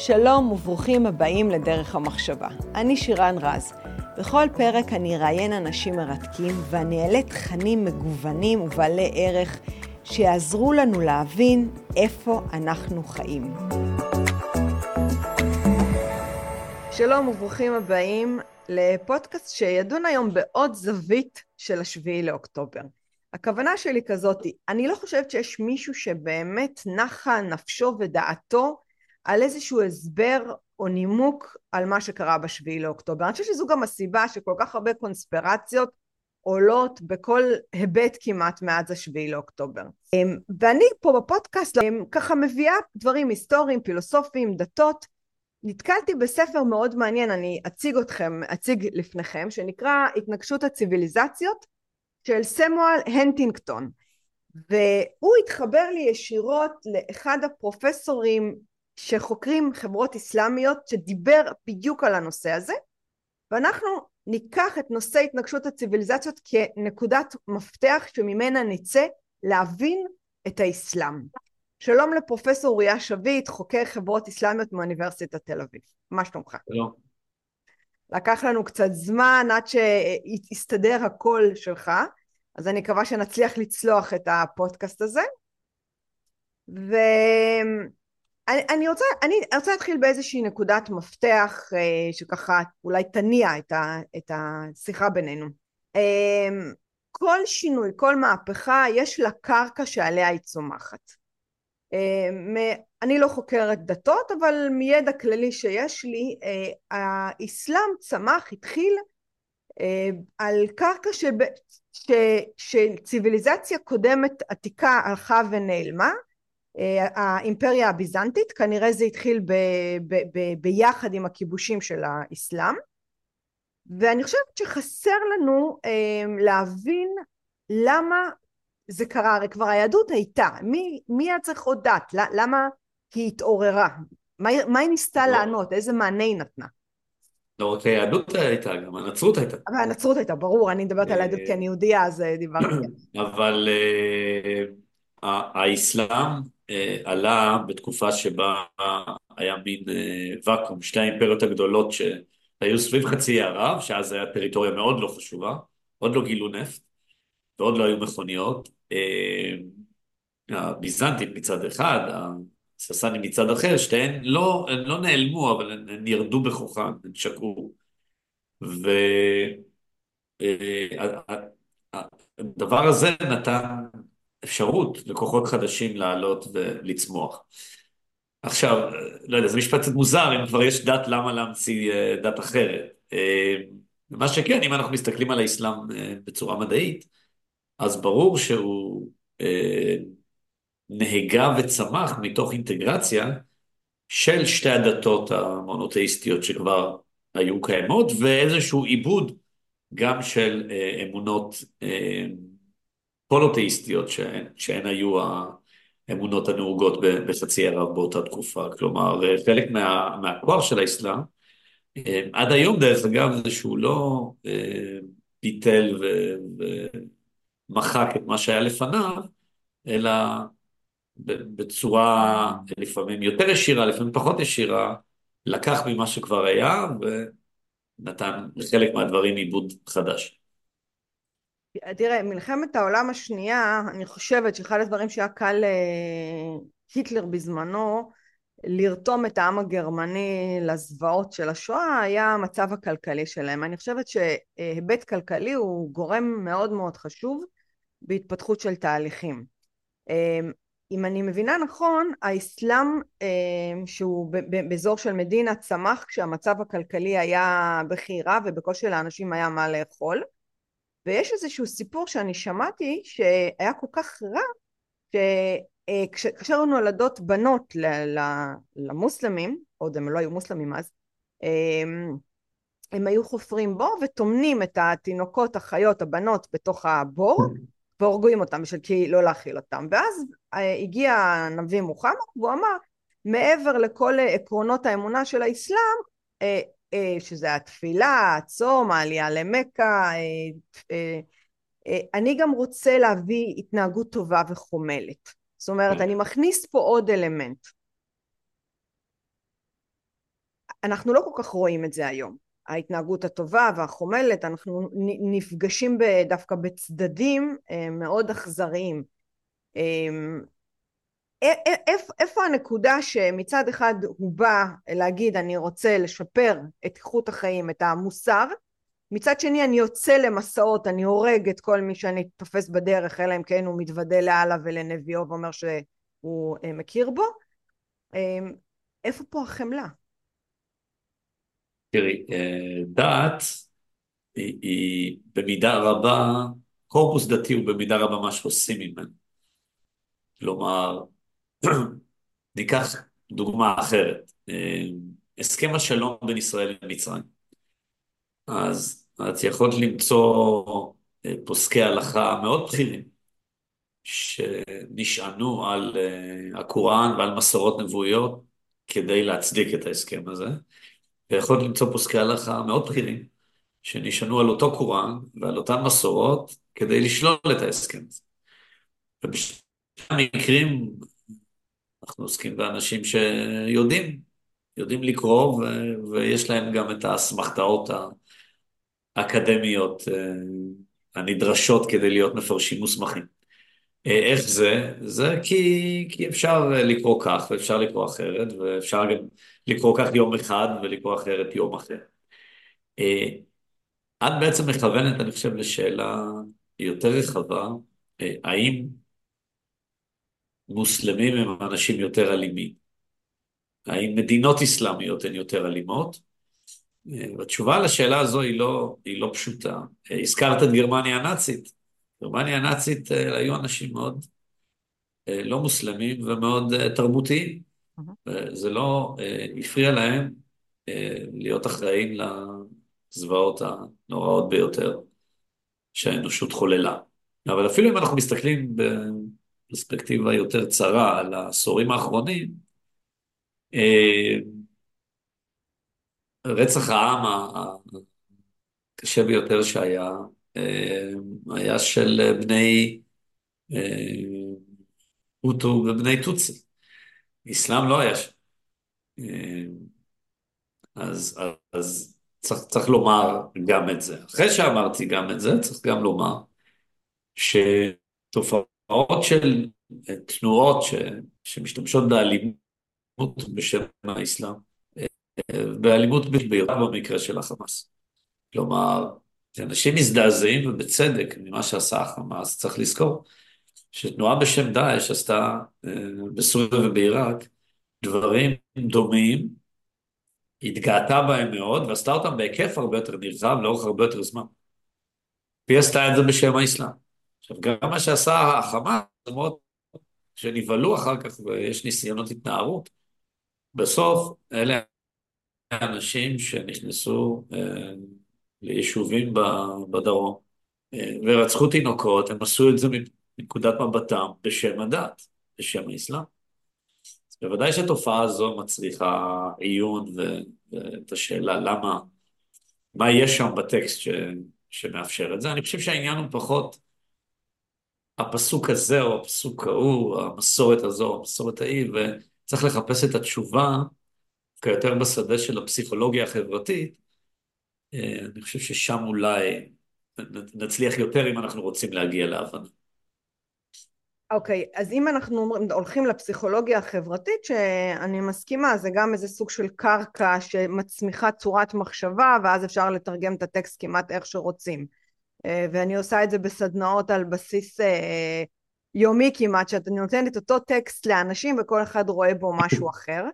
שלום וברוכים הבאים לדרך המחשבה. אני שירן רז. בכל פרק אני אראיין אנשים מרתקים ואני אעלה תכנים מגוונים ובעלי ערך שיעזרו לנו להבין איפה אנחנו חיים. שלום וברוכים הבאים לפודקאסט שידון היום בעוד זווית של השביעי לאוקטובר. הכוונה שלי כזאת, אני לא חושבת שיש מישהו שבאמת נחה נפשו ודעתו על איזשהו הסבר או נימוק על מה שקרה בשביעי לאוקטובר. אני חושבת שזו גם הסיבה שכל כך הרבה קונספירציות עולות בכל היבט כמעט מאז השביעי לאוקטובר. אמ, ואני פה בפודקאסט אמ, ככה מביאה דברים היסטוריים, פילוסופיים, דתות. נתקלתי בספר מאוד מעניין, אני אציג אתכם, אציג לפניכם, שנקרא התנגשות הציוויליזציות של סמואל הנטינגטון. והוא התחבר לי ישירות לאחד הפרופסורים שחוקרים חברות אסלאמיות שדיבר בדיוק על הנושא הזה ואנחנו ניקח את נושא התנגשות הציוויליזציות כנקודת מפתח שממנה נצא להבין את האסלאם. שלום לפרופסור אוריה שביט, חוקר חברות אסלאמיות מאוניברסיטת תל אביב. מה שלומך? שלום. לקח לנו קצת זמן עד שהסתדר הקול שלך, אז אני מקווה שנצליח לצלוח את הפודקאסט הזה. ו... אני, אני, רוצה, אני רוצה להתחיל באיזושהי נקודת מפתח אה, שככה אולי תניע את, ה, את השיחה בינינו. אה, כל שינוי, כל מהפכה, יש לה קרקע שעליה היא צומחת. אה, אני לא חוקרת דתות, אבל מידע כללי שיש לי, אה, האסלאם צמח, התחיל אה, על קרקע שב, ש, שציוויליזציה קודמת עתיקה הלכה ונעלמה, האימפריה הביזנטית, כנראה זה התחיל ב, ב, ב, ביחד עם הכיבושים של האסלאם ואני חושבת שחסר לנו אה, להבין למה זה קרה, הרי כבר היהדות הייתה, מי, מי היה צריך עוד דת? למה היא התעוררה? מה, מה היא ניסתה לא. לענות? איזה מענה היא נתנה? לא רק היהדות הייתה, גם הנצרות הייתה. אבל הנצרות הייתה, ברור, אני מדברת על היהדות כי אני יהודייה, אז אה, דיברתי. אבל האסלאם אה, עלה בתקופה שבה היה מין אה, ואקום, שתי האימפריות הגדולות שהיו סביב חצי ערב, שאז הייתה טריטוריה מאוד לא חשובה, עוד לא גילו נפט ועוד לא היו מכוניות. אה, הביזנטים מצד אחד, הססנים מצד אחר, שתיהן לא, לא נעלמו, אבל הן, הן ירדו בכוחן, הן שקעו. והדבר הזה נתן אפשרות לכוחות חדשים לעלות ולצמוח. עכשיו, לא יודע, זה משפט קצת מוזר, אם כבר יש דת, למה להמציא אה, דת אחרת? אה, מה שכן, אם אנחנו מסתכלים על האסלאם אה, בצורה מדעית, אז ברור שהוא נהגה וצמח מתוך אינטגרציה של שתי הדתות המונותאיסטיות שכבר היו קיימות, ואיזשהו עיבוד גם של אמונות פולותאיסטיות שהן, שהן היו האמונות הנהוגות בחצי ערב באותה תקופה. כלומר, חלק מה, מהכוח של האסלאם, אה, עד היום דרך אגב זה שהוא לא אה, ביטל ומחק את מה שהיה לפניו, אלא בצורה לפעמים יותר ישירה, לפעמים פחות ישירה, לקח ממה שכבר היה ונתן לחלק מהדברים עיבוד חדש. תראה, מלחמת העולם השנייה, אני חושבת שאחד הדברים שהיה קל להיטלר בזמנו לרתום את העם הגרמני לזוועות של השואה היה המצב הכלכלי שלהם. אני חושבת שהיבט כלכלי הוא גורם מאוד מאוד חשוב בהתפתחות של תהליכים. אם אני מבינה נכון, האסלאם שהוא באזור של מדינה צמח כשהמצב הכלכלי היה בכי רע ובקושי לאנשים היה מה לאכול ויש איזשהו סיפור שאני שמעתי שהיה כל כך רע שכאשר נולדות בנות למוסלמים, עוד הם לא היו מוסלמים אז, הם, הם היו חופרים בור וטומנים את התינוקות, החיות, הבנות בתוך הבור והורגים אותם בשביל כי לא להאכיל אותם. ואז אה, הגיע הנביא מוחמד והוא אמר מעבר לכל עקרונות האמונה של האסלאם אה, שזה התפילה, הצום, העלייה למכה, אה, אה, אני גם רוצה להביא התנהגות טובה וחומלת. זאת אומרת, אני מכניס פה עוד אלמנט. אנחנו לא כל כך רואים את זה היום. ההתנהגות הטובה והחומלת, אנחנו נפגשים דווקא בצדדים מאוד אכזריים. איפה הנקודה שמצד אחד הוא בא להגיד אני רוצה לשפר את איכות החיים, את המוסר, מצד שני אני יוצא למסעות, אני הורג את כל מי שאני תופס בדרך, אלא אם כן הוא מתוודה לאללה ולנביאו ואומר שהוא אה, מכיר בו. אה, איפה פה החמלה? תראי, אה, דת היא, היא במידה רבה, קורפוס דתי הוא במידה רבה מה שעושים ממנו. כלומר, ניקח דוגמה אחרת. הסכם השלום בין ישראל למצרים. אז את יכולת למצוא אה, פוסקי הלכה מאוד בכירים, שנשענו על אה, הקוראן ועל מסורות נבואיות כדי להצדיק את ההסכם הזה, ויכולת למצוא פוסקי הלכה מאוד בכירים, שנשענו על אותו קוראן ועל אותן מסורות כדי לשלול את ההסכם הזה. ובשני המקרים אנחנו עוסקים באנשים שיודעים, יודעים לקרוא ו- ויש להם גם את האסמכתאות האקדמיות אה, הנדרשות כדי להיות מפרשים מוסמכים. אה, איך זה? זה כי, כי אפשר לקרוא כך ואפשר לקרוא אחרת, ואפשר גם לקרוא כך יום אחד ולקרוא אחרת יום אחר. אה, את בעצם מכוונת, אני חושב, לשאלה יותר רחבה, האם מוסלמים הם אנשים יותר אלימים? האם מדינות אסלאמיות הן יותר אלימות? התשובה לשאלה הזו היא לא, היא לא פשוטה. הזכרת את גרמניה הנאצית. גרמניה הנאצית אה, היו אנשים מאוד אה, לא מוסלמים ומאוד אה, תרבותיים. זה לא הפריע להם להיות אחראים לזוועות הנוראות ביותר שהאנושות חוללה. אבל אפילו אם אנחנו מסתכלים בפרספקטיבה יותר צרה על העשורים האחרונים, רצח העם הקשה ביותר שהיה, אה, היה של בני אה, הוטו ובני טוצי. אסלאם לא היה שם. אה, אז, אז צריך, צריך לומר גם את זה. אחרי שאמרתי גם את זה, צריך גם לומר שתופעות של תנועות ש, שמשתמשות באלימות בשם האסלאם, באלימות ביותר במקרה של החמאס. כלומר, אנשים מזדעזעים, ובצדק, ממה שעשה החמאס, צריך לזכור שתנועה בשם דאעש עשתה אה, בסוריה ובעיראק דברים דומים, התגאתה בהם מאוד, ועשתה אותם בהיקף הרבה יותר נרחב, לאורך הרבה יותר זמן. והיא עשתה את זה בשם האסלאם. עכשיו, גם מה שעשה החמאס, למרות שנבהלו אחר כך ויש ניסיונות התנערות, בסוף אלה אנשים שנכנסו אה, ליישובים בדרום אה, ורצחו תינוקות, הם עשו את זה מנקודת מבטם בשם הדת, בשם האסלאם. בוודאי שהתופעה הזו מצריכה עיון ואת השאלה למה, מה יש שם בטקסט ש, שמאפשר את זה. אני חושב שהעניין הוא פחות הפסוק הזה או הפסוק ההוא, המסורת הזו, המסורת ההיא, וצריך לחפש את התשובה יותר בשדה של הפסיכולוגיה החברתית, אה, אני חושב ששם אולי נצליח יותר אם אנחנו רוצים להגיע להבנה. אוקיי, okay, אז אם אנחנו הולכים לפסיכולוגיה החברתית, שאני מסכימה, זה גם איזה סוג של קרקע שמצמיחה צורת מחשבה, ואז אפשר לתרגם את הטקסט כמעט איך שרוצים. אה, ואני עושה את זה בסדנאות על בסיס אה, יומי כמעט, שאתה נותנת אותו טקסט לאנשים וכל אחד רואה בו משהו אחר.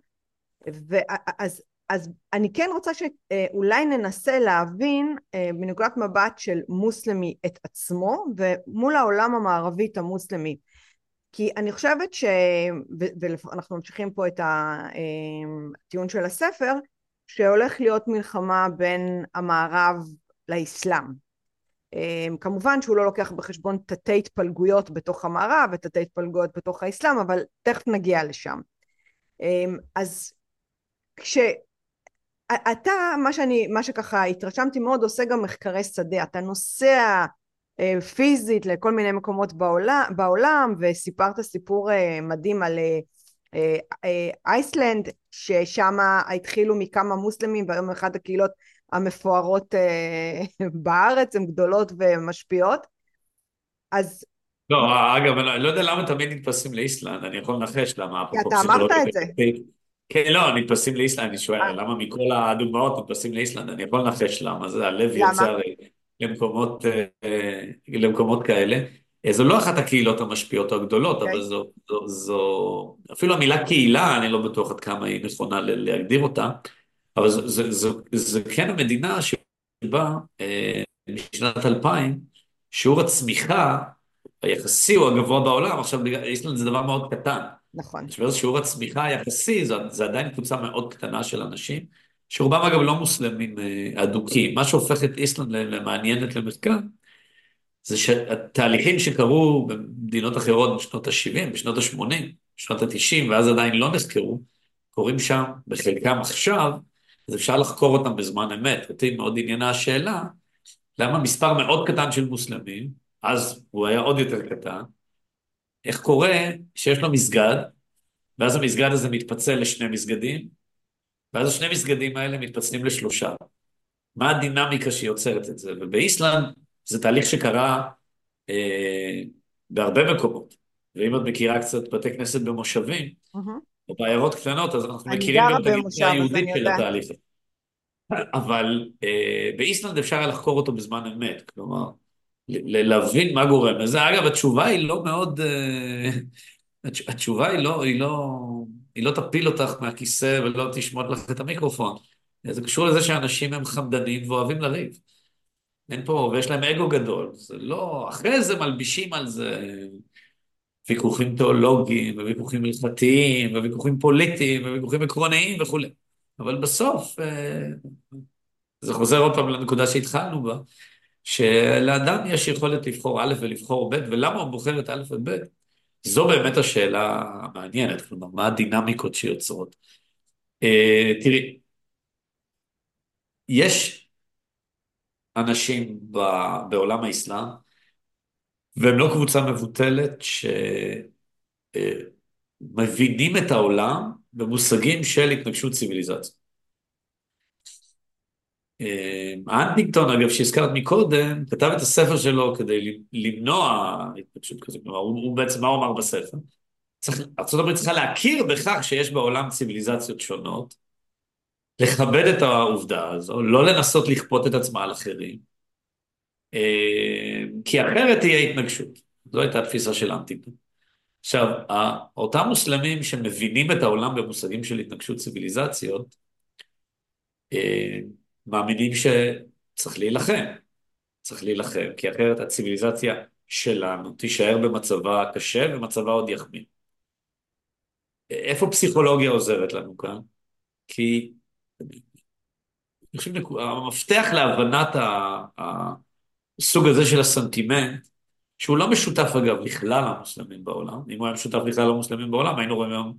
ואז אז אני כן רוצה שאולי ננסה להבין אה, מנקודת מבט של מוסלמי את עצמו ומול העולם המערבי את המוסלמי כי אני חושבת ש... ואנחנו ממשיכים פה את הטיעון אה, של הספר שהולך להיות מלחמה בין המערב לאסלאם אה, כמובן שהוא לא לוקח בחשבון תתי התפלגויות בתוך המערב ותתי התפלגויות בתוך האסלאם אבל תכף נגיע לשם. אז כשאתה, מה שאני, מה שככה התרשמתי מאוד, עושה גם מחקרי שדה, אתה נוסע אה, פיזית לכל מיני מקומות בעולם, בעולם וסיפרת סיפור אה, מדהים על, אה, אה, אייסלנד, ששם התחילו מכמה מוסלמים, והיום אחת הקהילות המפוארות בארץ, הן גדולות ומשפיעות. אז... לא, אגב, אני לא יודע למה תמיד נתפסים לאיסלנד, אני יכול לנחש למה. כי אתה אמרת את זה. כן, לא, נתפסים לאיסלנד, אני שואל, למה מכל הדוגמאות נתפסים לאיסלנד? אני יכול לנחש למה, זה הלב יוצא הרי למקומות, למקומות כאלה. זו לא אחת הקהילות המשפיעות הגדולות, okay. אבל אוקיי. זו, זו, זו, אפילו המילה קהילה, אני לא בטוח עד כמה היא נכונה להגדיר אותה, אבל זו, זו, זו, זו כן המדינה שבה משנת 2000, שיעור הצמיחה היחסי הוא הגבוה בעולם, עכשיו איסלנד זה דבר מאוד קטן. נכון. עכשיו שיעור הצמיחה היחסי, זה, זה עדיין קבוצה מאוד קטנה של אנשים, שרובם אגב לא מוסלמים אדוקים. מה שהופך את איסלנד למעניינת למחקר, זה שהתהליכים שקרו במדינות אחרות בשנות ה-70, בשנות ה-80, בשנות ה-90, ואז עדיין לא נחקרו, קורים שם בחלקם עכשיו, אז אפשר לחקור אותם בזמן אמת. אותי מאוד עניינה השאלה, למה מספר מאוד קטן של מוסלמים, אז הוא היה עוד יותר קטן, איך קורה שיש לו מסגד, ואז המסגד הזה מתפצל לשני מסגדים, ואז השני מסגדים האלה מתפצלים לשלושה. מה הדינמיקה שיוצרת את זה? ובאיסלנד זה תהליך שקרה אה, בהרבה מקומות, ואם את מכירה קצת בתי כנסת במושבים, mm-hmm. או בעיירות קטנות, אז אנחנו מכירים גם את הגישה היהודית של התהליך הזה. אבל אה, באיסלנד אפשר היה לחקור אותו בזמן אמת, כלומר, להבין מה גורם לזה. אגב, התשובה היא לא מאוד... אה, התשובה היא לא, היא לא, היא לא תפיל אותך מהכיסא ולא תשמוט לך את המיקרופון. זה קשור לזה שאנשים הם חמדנים ואוהבים לריב. אין פה, ויש להם אגו גדול. זה לא, אחרי זה מלבישים על זה ויכוחים תיאולוגיים, וויכוחים הלכתיים, וויכוחים פוליטיים, וויכוחים עקרוניים וכולי. אבל בסוף, אה, זה חוזר עוד פעם לנקודה שהתחלנו בה, שלאדם יש יכולת לבחור א' ולבחור ב', ולמה הוא בוחר את א' וב', זו באמת השאלה המעניינת, כלומר, מה הדינמיקות שיוצרות. אה, תראי, יש אנשים בעולם האסלאם, והם לא קבוצה מבוטלת שמבינים את העולם במושגים של התנגשות ציוויליזציה. האנטינגטון, אגב, שהזכרת מקודם, כתב את הספר שלו כדי למנוע התנגשות כזאת, כלומר, הוא, הוא בעצם, מה הוא אמר בספר? ארה"ב צריכה להכיר בכך שיש בעולם ציוויליזציות שונות, לכבד את העובדה הזו, לא לנסות לכפות את עצמה על אחרים, אה, כי אחרת תהיה התנגשות. זו הייתה התפיסה של אנטיפון. עכשיו, אותם מוסלמים שמבינים את העולם במושגים של התנגשות ציוויליזציות, אה, מאמינים שצריך להילחם. צריך להילחם, כי אחרת הציוויליזציה שלנו תישאר במצבה קשה ומצבה עוד יחמיר. איפה פסיכולוגיה עוזרת לנו כאן? כי אני חושב שהמפתח להבנת הסוג הזה של הסנטימנט, שהוא לא משותף אגב לכלל המוסלמים בעולם, אם הוא היה משותף לכלל המוסלמים בעולם, היינו רואים היום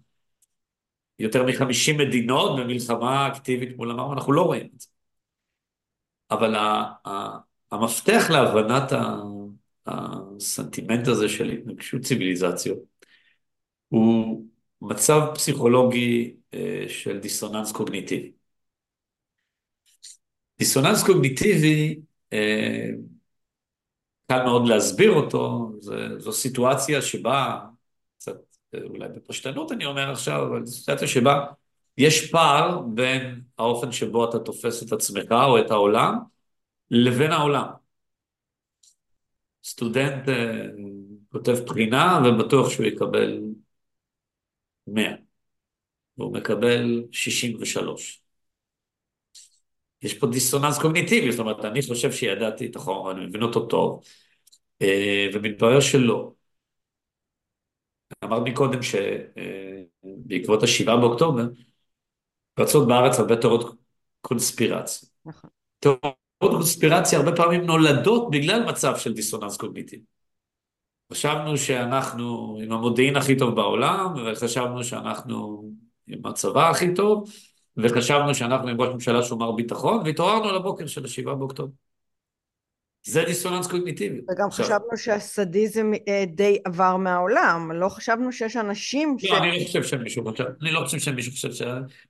יותר מ-50 מדינות במלחמה אקטיבית מול המערב, אנחנו לא רואים את זה. אבל המפתח להבנת הסנטימנט הזה של התנגשות ציוויליזציות הוא מצב פסיכולוגי אה, של דיסוננס קוגניטיבי. דיסוננס קוגניטיבי, אה, קל מאוד להסביר אותו, זה, זו סיטואציה שבה, קצת אה, אולי בפשטנות אני אומר עכשיו, אבל זו סיטואציה שבה יש פער בין האופן שבו אתה תופס את עצמך או את העולם, לבין העולם. סטודנט אה, כותב בחינה ובטוח שהוא יקבל 100, והוא מקבל 63. יש פה דיסוננס קוגניטיבי, זאת אומרת, אני חושב שידעתי את החומר, אני מבין אותו טוב, אה, ומתברר שלא. אמרת מקודם שבעקבות השבעה באוקטובר, רצות בארץ הרבה תיאוריות קונספירציה. נכון. תיאוריות קונספירציה הרבה פעמים נולדות בגלל מצב של דיסוננס קוגניטיבי. חשבנו שאנחנו עם המודיעין הכי טוב בעולם, וחשבנו שאנחנו עם הצבא הכי טוב, וחשבנו שאנחנו עם ראש ממשלה שהוא מר ביטחון, והתעוררנו לבוקר של השבעה באוקטובר. זה דיסוננס קוגניטיבי. וגם עכשיו... חשבנו שהסדיזם אה, די עבר מהעולם, לא חשבנו שיש אנשים לא, ש... לא, אני לא חושב שמישהו חושב, אני לא חושב שמישהו חושב ש...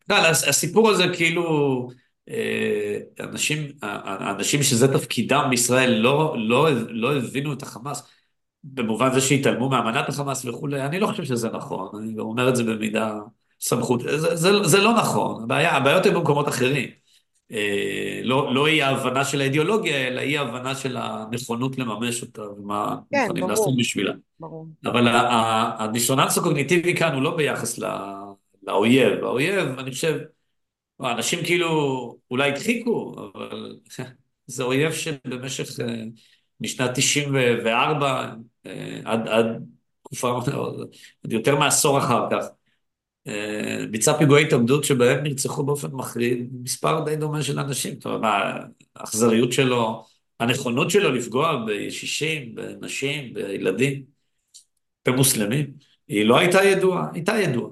לא, הסיפור הזה כאילו, אה, אנשים, אנשים שזה תפקידם בישראל לא, לא, לא הבינו את החמאס, במובן זה שהתעלמו מאמנת החמאס וכולי, אני לא חושב שזה נכון, אני אומר את זה במידה סמכות, זה, זה, זה לא נכון, הבעיה, הבעיות הן במקומות אחרים. אה, לא, לא אי ההבנה של האידיאולוגיה, אלא אי ההבנה של הנכונות לממש אותה ומה כן, מוכנים לעשות בשבילה. ברור. אבל הדיסוננס הקוגניטיבי כאן הוא לא ביחס לא, לאויב. האויב, אני חושב, האנשים כאילו אולי הדחיקו, אבל זה אויב שבמשך, אה, משנת 94 אה, עד, עד תקופה, עד יותר מעשור אחר כך, ביצע פיגועי התאבדות שבהם נרצחו באופן מחריד מספר די דומה של אנשים. זאת אומרת, האכזריות שלו, הנכונות שלו לפגוע בישישים, בנשים, בילדים, במוסלמים, היא לא הייתה ידועה, הייתה ידועה.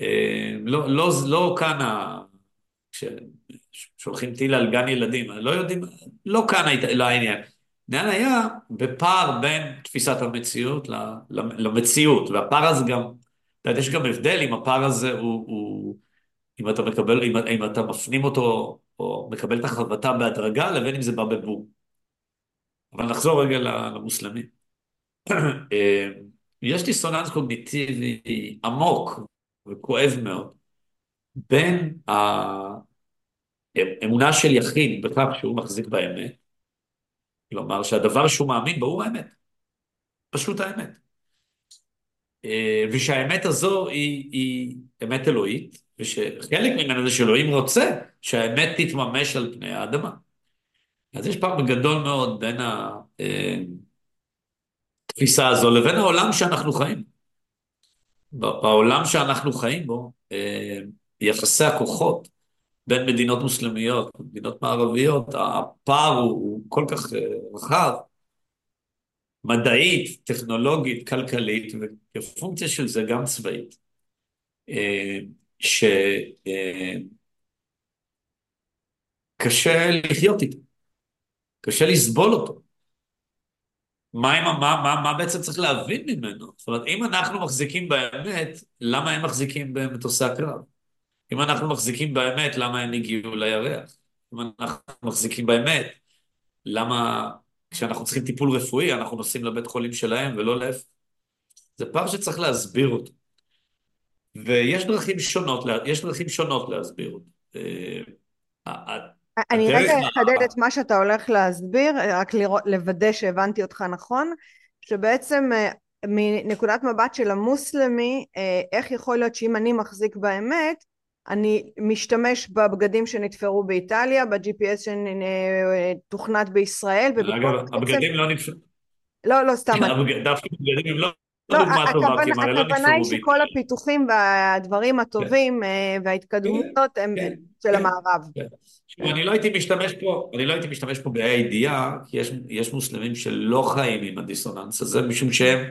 אה, לא, לא, לא כאן. כששולחים טיל על גן ילדים, לא יודעים, לא כאן הייתה, לא העניין. העניין היה בפער בין תפיסת המציאות למציאות, והפער הזה גם יודעת, יש גם הבדל אם הפער הזה הוא, הוא אם אתה מקבל, אם, אם אתה מפנים אותו, או מקבל את החבטה בהדרגה, לבין אם זה בא בבום. אבל נחזור רגע למוסלמים. אה, יש דיסוננס קוגניטיבי עמוק וכואב מאוד בין האמונה של יחיד בכך שהוא מחזיק באמת, כלומר שהדבר שהוא מאמין בו הוא האמת, פשוט האמת. אה, ושהאמת הזו היא, היא אמת אלוהית, ושחלק ממנו זה שאלוהים רוצה שהאמת תתממש על פני האדמה. אז יש פער גדול מאוד בין התפיסה אה, הזו לבין העולם שאנחנו חיים. בעולם שאנחנו חיים בו, אה, יחסי הכוחות בין מדינות מוסלמיות, מדינות מערביות, הפער הוא, הוא כל כך רחב, מדעית, טכנולוגית, כלכלית, וכפונקציה של זה גם צבאית, אה, שקשה אה, לחיות איתו, קשה לסבול אותו. מה, מה, מה, מה בעצם צריך להבין ממנו? זאת אומרת, אם אנחנו מחזיקים באמת, למה הם מחזיקים במטוסי הקרב? אם אנחנו מחזיקים באמת, למה הם הגיעו לירח? אם אנחנו מחזיקים באמת, למה כשאנחנו צריכים טיפול רפואי, אנחנו נוסעים לבית חולים שלהם ולא להפך. זה פער שצריך להסביר אותו. ויש דרכים שונות, יש דרכים שונות להסביר אותו. אה, אני רגע אחדד את מה שאתה הולך להסביר, רק לראות, לוודא שהבנתי אותך נכון, שבעצם אה, מנקודת מבט של המוסלמי, אה, איך יכול להיות שאם אני מחזיק באמת, אני משתמש בבגדים שנתפרו באיטליה, ב-GPS שתוכנת בישראל. אגב, הבגדים לא נתפרו. לא, לא, סתם. דווקא הבגדים הם לא... לא, לא הכוונה היא שכל הפיתוחים והדברים הטובים כן. אה, וההתקדמות כן, הם כן, של המערב. אני לא הייתי משתמש פה, אני לא הייתי משתמש פה בה"א הידיעה, כי יש מוסלמים שלא חיים עם הדיסוננס הזה, משום שהם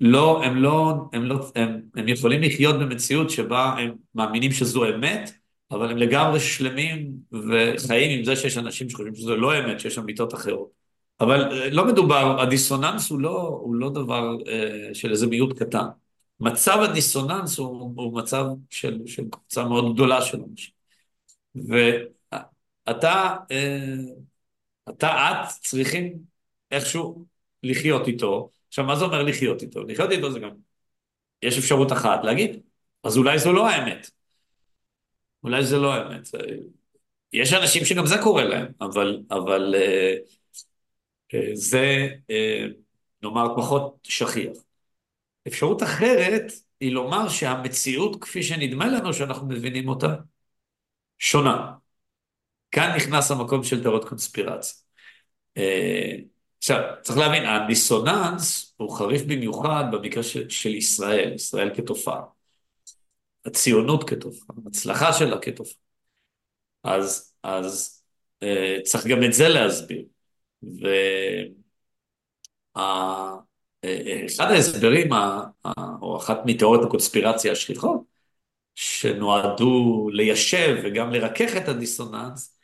לא, הם לא, הם לא, הם, הם יכולים לחיות במציאות שבה הם מאמינים שזו אמת, אבל הם לגמרי שלמים וחיים עם זה שיש אנשים שחושבים שזו לא אמת, שיש אמיתות אחרות. אבל אה, לא מדובר, הדיסוננס הוא לא, הוא לא דבר אה, של איזה מיעוט קטן. מצב הדיסוננס הוא, הוא מצב של, של קבוצה מאוד גדולה של אנשים. ואתה, אה, אתה, את צריכים איכשהו לחיות איתו, עכשיו, מה זה אומר לחיות איתו? לחיות איתו זה גם... יש אפשרות אחת להגיד, אז אולי זו לא האמת. אולי זה לא האמת. יש אנשים שגם זה קורה להם, אבל, אבל אה, אה, זה, אה, נאמר, פחות שכיח. אפשרות אחרת היא לומר שהמציאות כפי שנדמה לנו שאנחנו מבינים אותה, שונה. כאן נכנס המקום של תיאוריות קונספירציה. עכשיו, צריך להבין, הדיסוננס הוא חריף במיוחד במקרה של, של ישראל, ישראל כתופעה. הציונות כתופעה, ההצלחה שלה כתופעה. אז, אז אה, צריך גם את זה להסביר. ואחד אה, ההסברים, או אחת מתיאוריות הקונספירציה השכיחות, שנועדו ליישב וגם לרכך את הדיסוננס,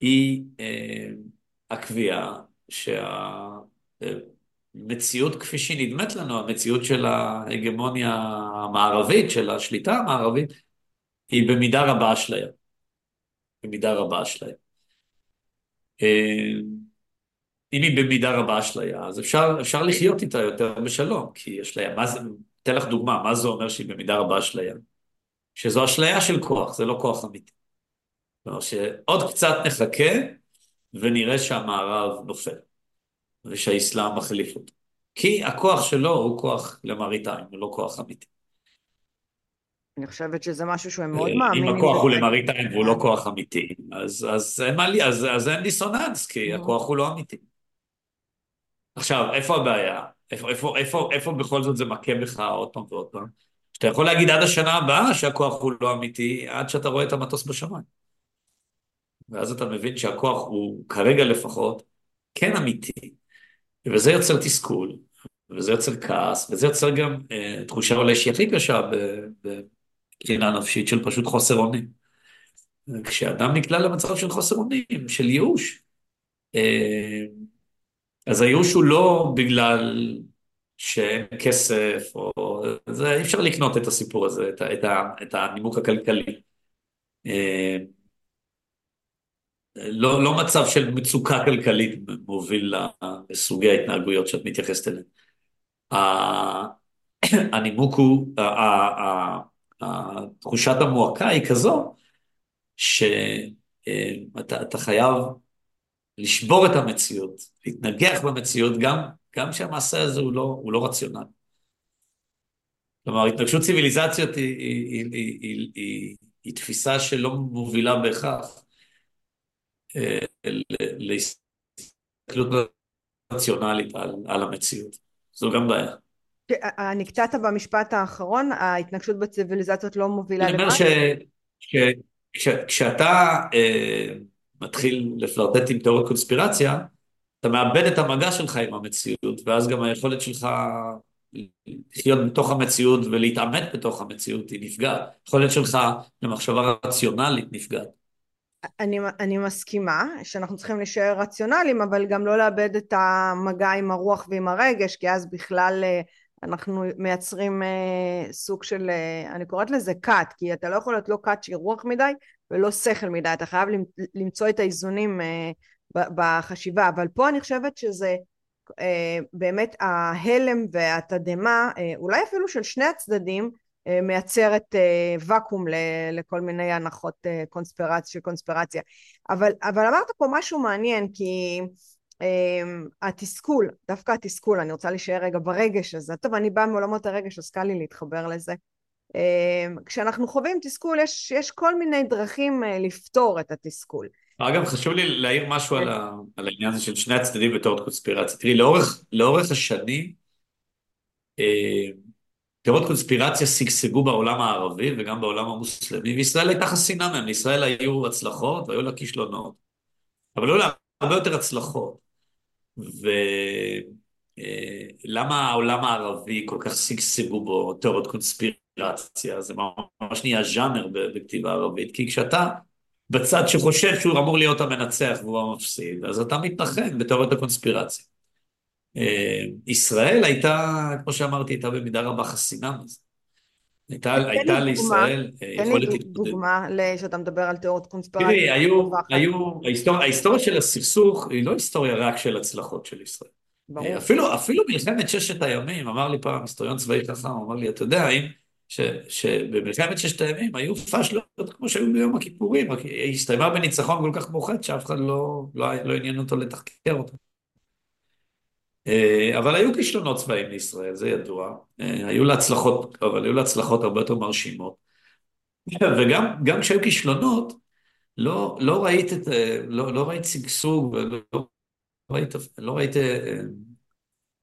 היא אה, הקביעה שהמציאות כפי שהיא נדמת לנו, המציאות של ההגמוניה המערבית, של השליטה המערבית, היא במידה רבה אשליה. במידה רבה אשליה. אה, אם היא במידה רבה אשליה, אז אפשר, אפשר לחיות איתה יותר בשלום, כי אשליה, מה זה, אתן לך דוגמה, מה זה אומר שהיא במידה רבה אשליה? שזו אשליה של כוח, זה לא כוח אמיתי. כלומר שעוד קצת נחכה ונראה שהמערב נופל, ושהאסלאם מחליף אותו. כי הכוח שלו הוא כוח למראית עין, הוא לא כוח אמיתי. אני חושבת שזה משהו שהם מאוד מאמינים. אם הכוח הוא למראית עין והוא לא כוח אמיתי, אז, אז, אין, לי, אז, אז אין דיסוננס, כי mm-hmm. הכוח הוא לא אמיתי. עכשיו, איפה הבעיה? איפה, איפה, איפה, איפה בכל זאת זה מכה בך עוד פעם ועוד פעם? שאתה יכול להגיד עד השנה הבאה שהכוח הוא לא אמיתי, עד שאתה רואה את המטוס בשמיים. ואז אתה מבין שהכוח הוא, כרגע לפחות, כן אמיתי. וזה יוצר תסכול, וזה יוצר כעס, וזה יוצר גם אה, תחושה אולי שהיא הכי קשה מבחינה נפשית של פשוט חוסר אונים. כשאדם נקלע למצב של חוסר אונים, של ייאוש, אה, אז הייאוש הוא לא בגלל שאין כסף, או... זה, אי אפשר לקנות את הסיפור הזה, את, את, את הנימוק הכלכלי. אה, לא, לא מצב של מצוקה כלכלית מוביל לסוגי ההתנהגויות שאת מתייחסת אליהן. הנימוק הוא, תחושת המועקה היא כזו, שאתה חייב לשבור את המציאות, להתנגח במציאות, גם, גם שהמעשה הזה הוא לא, הוא לא רציונלי. כלומר, התנגשות ציוויליזציות היא, היא, היא, היא, היא, היא, היא תפיסה שלא מובילה בהכרח להסתכלות רציונלית על, על המציאות. זו גם בעיה. נקטעת במשפט האחרון, ההתנגשות בציוויליזציות לא מובילה למה? אני אומר שכשאתה אה, מתחיל לפלרטט עם תיאוריות קונספירציה, אתה מאבד את המגע שלך עם המציאות, ואז גם היכולת שלך לחיות בתוך המציאות ולהתעמת בתוך המציאות היא נפגעת. היכולת שלך למחשבה רציונלית נפגעת. אני, אני מסכימה שאנחנו צריכים להישאר רציונליים, אבל גם לא לאבד את המגע עם הרוח ועם הרגש, כי אז בכלל אה, אנחנו מייצרים אה, סוג של, אה, אני קוראת לזה כת, כי אתה לא יכול להיות לא כת שהיא רוח מדי ולא שכל מדי, אתה חייב למצוא את האיזונים בחשיבה, אבל פה אני חושבת שזה באמת ההלם והתדהמה, אולי אפילו של שני הצדדים, מייצרת אה, ואקום לכל מיני הנחות אה, קונספירציה, של קונספירציה. אבל, אבל אמרת פה משהו מעניין, כי התסכול, דווקא התסכול, אני רוצה להישאר רגע ברגש הזה. טוב, אני באה מעולמות הרגש, אז קל לי להתחבר לזה. כשאנחנו חווים תסכול, יש, יש כל מיני דרכים לפתור את התסכול. אגב, חשוב לי להעיר משהו על, ה, על העניין הזה של שני הצדדים בתור קונספירציה. תראי, לאורך, לאורך השנים, תיאוריות קונספירציה שגשגו בעולם הערבי וגם בעולם המוסלמי, וישראל הייתה חסינה מהם, לישראל היו הצלחות והיו לה כישלונות, אבל היו לה הרבה יותר הצלחות. ולמה אה, העולם הערבי כל כך שגשגו בו תיאוריות קונספירציה, זה ממש נהיה ז'אנר בכתיבה ערבית, כי כשאתה בצד שחושב שהוא אמור להיות המנצח והוא המפסיד, אז אתה מתנחם בתיאוריות הקונספירציה. אה, ישראל הייתה, כמו שאמרתי, הייתה במידה רבה חסינה מזה. הייתה, הייתה לישראל אה, יכולת להתמודד. תן לי דוגמה שאתה מדבר על תיאוריות קונספירציה. תראי, היו, היו, ההיסטוריה, ההיסטוריה של הסכסוך היא לא היסטוריה רק של הצלחות של ישראל. ברור. אפילו, אפילו מלחמת ששת הימים, אמר לי פעם היסטוריון צבאי חכם, אמר לי, אתה יודע, אם, ש, שבמלחמת ששת הימים היו פשלות כמו שהיו ביום הכיפורים, רק היא הסתיימה בניצחון כל כך מוחד שאף אחד לא, לא, לא עניין אותו לתחקר אותה. אה, אבל היו כישלונות צבאיים לישראל, זה ידוע. אה, היו לה הצלחות, אבל היו לה הצלחות הרבה יותר מרשימות. וגם כשהיו כישלונות, לא, לא ראית את, אה, לא, לא ראית שגשוג, ולא ראית, לא ראית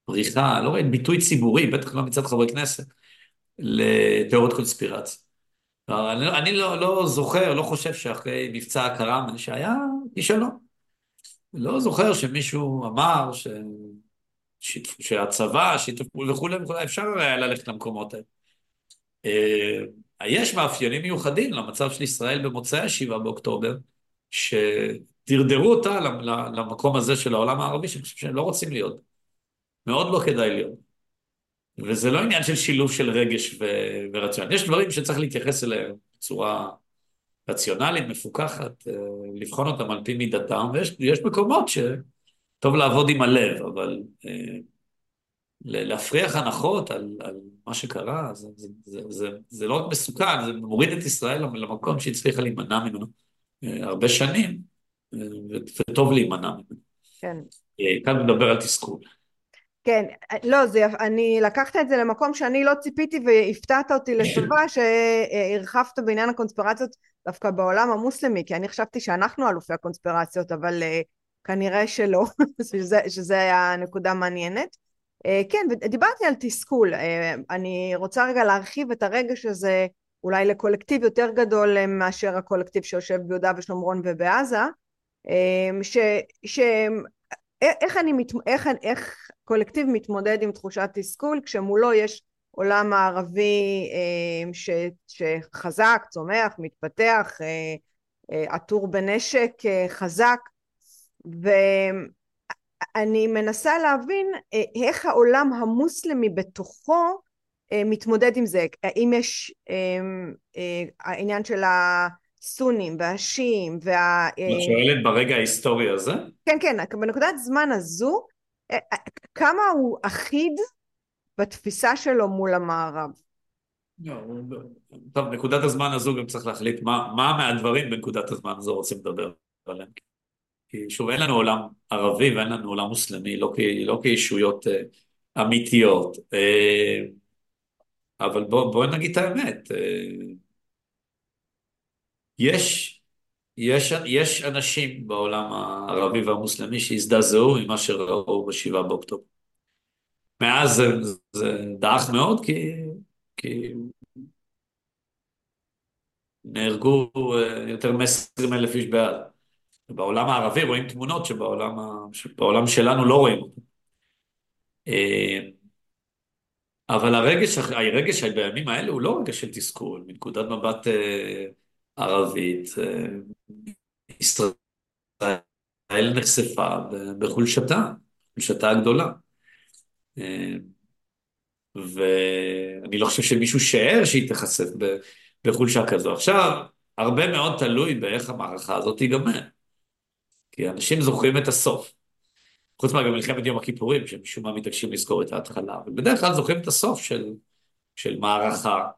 פריחה, לא ראית ביטוי ציבורי, בטח לא מצד חברי כנסת, לתיאוריות קונספירציה. אני, אני לא, לא זוכר, לא חושב שאחרי מבצע הכרם, שהיה כישלון. לא זוכר שמישהו אמר ש... שהצבא, שיתוף פעולה וכולי וכולי, אפשר היה ללכת למקומות האלה. אה, יש מאפיינים מיוחדים למצב של ישראל במוצאי השבעה באוקטובר, ש... דרדרו אותה למקום הזה של העולם הערבי, שאני חושב שהם לא רוצים להיות. מאוד לא כדאי להיות. וזה לא עניין של שילוב של רגש ו- ורציונל. יש דברים שצריך להתייחס אליהם בצורה רציונלית, מפוקחת, אה, לבחון אותם על פי מידתם, ויש מקומות שטוב לעבוד עם הלב, אבל אה, להפריח הנחות על, על מה שקרה, זה, זה, זה, זה, זה לא רק מסוכן, זה מוריד את ישראל למקום שהצליחה להימנע ממנו אה, הרבה שנים, וטוב להימנע ממנו. כן. כאן מדבר על תסכול. כן, לא, זה, אני לקחת את זה למקום שאני לא ציפיתי והפתעת אותי לטובה שהרחבת בעניין הקונספירציות דווקא בעולם המוסלמי, כי אני חשבתי שאנחנו אלופי הקונספירציות, אבל uh, כנראה שלא, שזה, שזה היה נקודה מעניינת. Uh, כן, ודיברתי על תסכול, uh, אני רוצה רגע להרחיב את הרגש הזה אולי לקולקטיב יותר גדול מאשר הקולקטיב שיושב ביהודה ושומרון ובעזה, ש... ש איך, אני. איך, איך קולקטיב מתמודד עם תחושת תסכול כשמולו יש עולם הערבי אה, ש, שחזק, צומח, מתפתח, אה, אה, עטור בנשק חזק ואני מנסה להבין איך העולם המוסלמי בתוכו מתמודד עם זה, האם יש העניין של הסונים והשיעים וה... את שואלת ברגע ההיסטורי הזה? כן, כן, בנקודת זמן הזו כמה הוא אחיד בתפיסה שלו מול המערב. לא, טוב, נקודת הזמן הזו גם צריך להחליט מה, מה מהדברים בנקודת הזמן הזו רוצים לדבר עליהם. כי שוב, אין לנו עולם ערבי ואין לנו עולם מוסלמי, לא, לא כישויות אה, אמיתיות. אה, אבל בואו בוא נגיד את האמת. אה, יש, יש, יש אנשים בעולם הערבי והמוסלמי שהזדעזעו ממה שראו בשבעה באוקטובר. מאז זה, זה דעך מאוד כי, כי נהרגו אה, יותר מ-20 אלף איש בעד. בעולם הערבי רואים תמונות שבעולם, שבעולם שלנו לא רואים אותן. אה, אבל הרגש, הרגש בימים האלה הוא לא רגש של תסכול, מנקודת מבט אה, ערבית. ישראל נחשפה בחולשתה, חולשתה הגדולה. ואני לא חושב שמישהו שער שהיא תיחשף בחולשה כזו. עכשיו, הרבה מאוד תלוי באיך המערכה הזאת תיגמר. כי אנשים זוכרים את הסוף. חוץ מלחמת יום הכיפורים, שמשום מה מתעקשים לזכור את ההתחלה. אבל בדרך כלל זוכרים את הסוף של, של מערכה,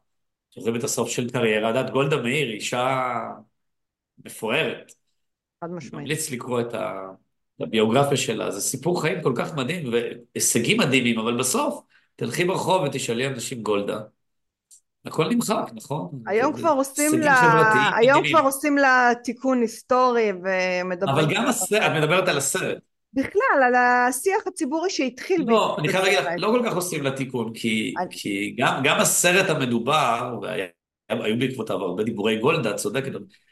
זוכרים את הסוף של קריירה. יודעת, גולדה מאיר, אישה מפוארת. חד משמעית. ממליץ לקרוא את הביוגרפיה שלה, זה סיפור חיים כל כך מדהים והישגים מדהימים, אבל בסוף תלכי ברחוב ותשאלי אנשים גולדה. הכל נמחק, נכון? היום כבר עושים לה... היום כבר עושים לה תיקון היסטורי ומדברים... אבל גם הסרט, את מדברת על הסרט. בכלל, על השיח הציבורי שהתחיל... לא, אני חייב להגיד לך, לא כל כך עושים לה תיקון, כי, אני... כי גם, גם הסרט המדובר, והיו בעקבותיו הרבה דיבורי גולדה, צודקת,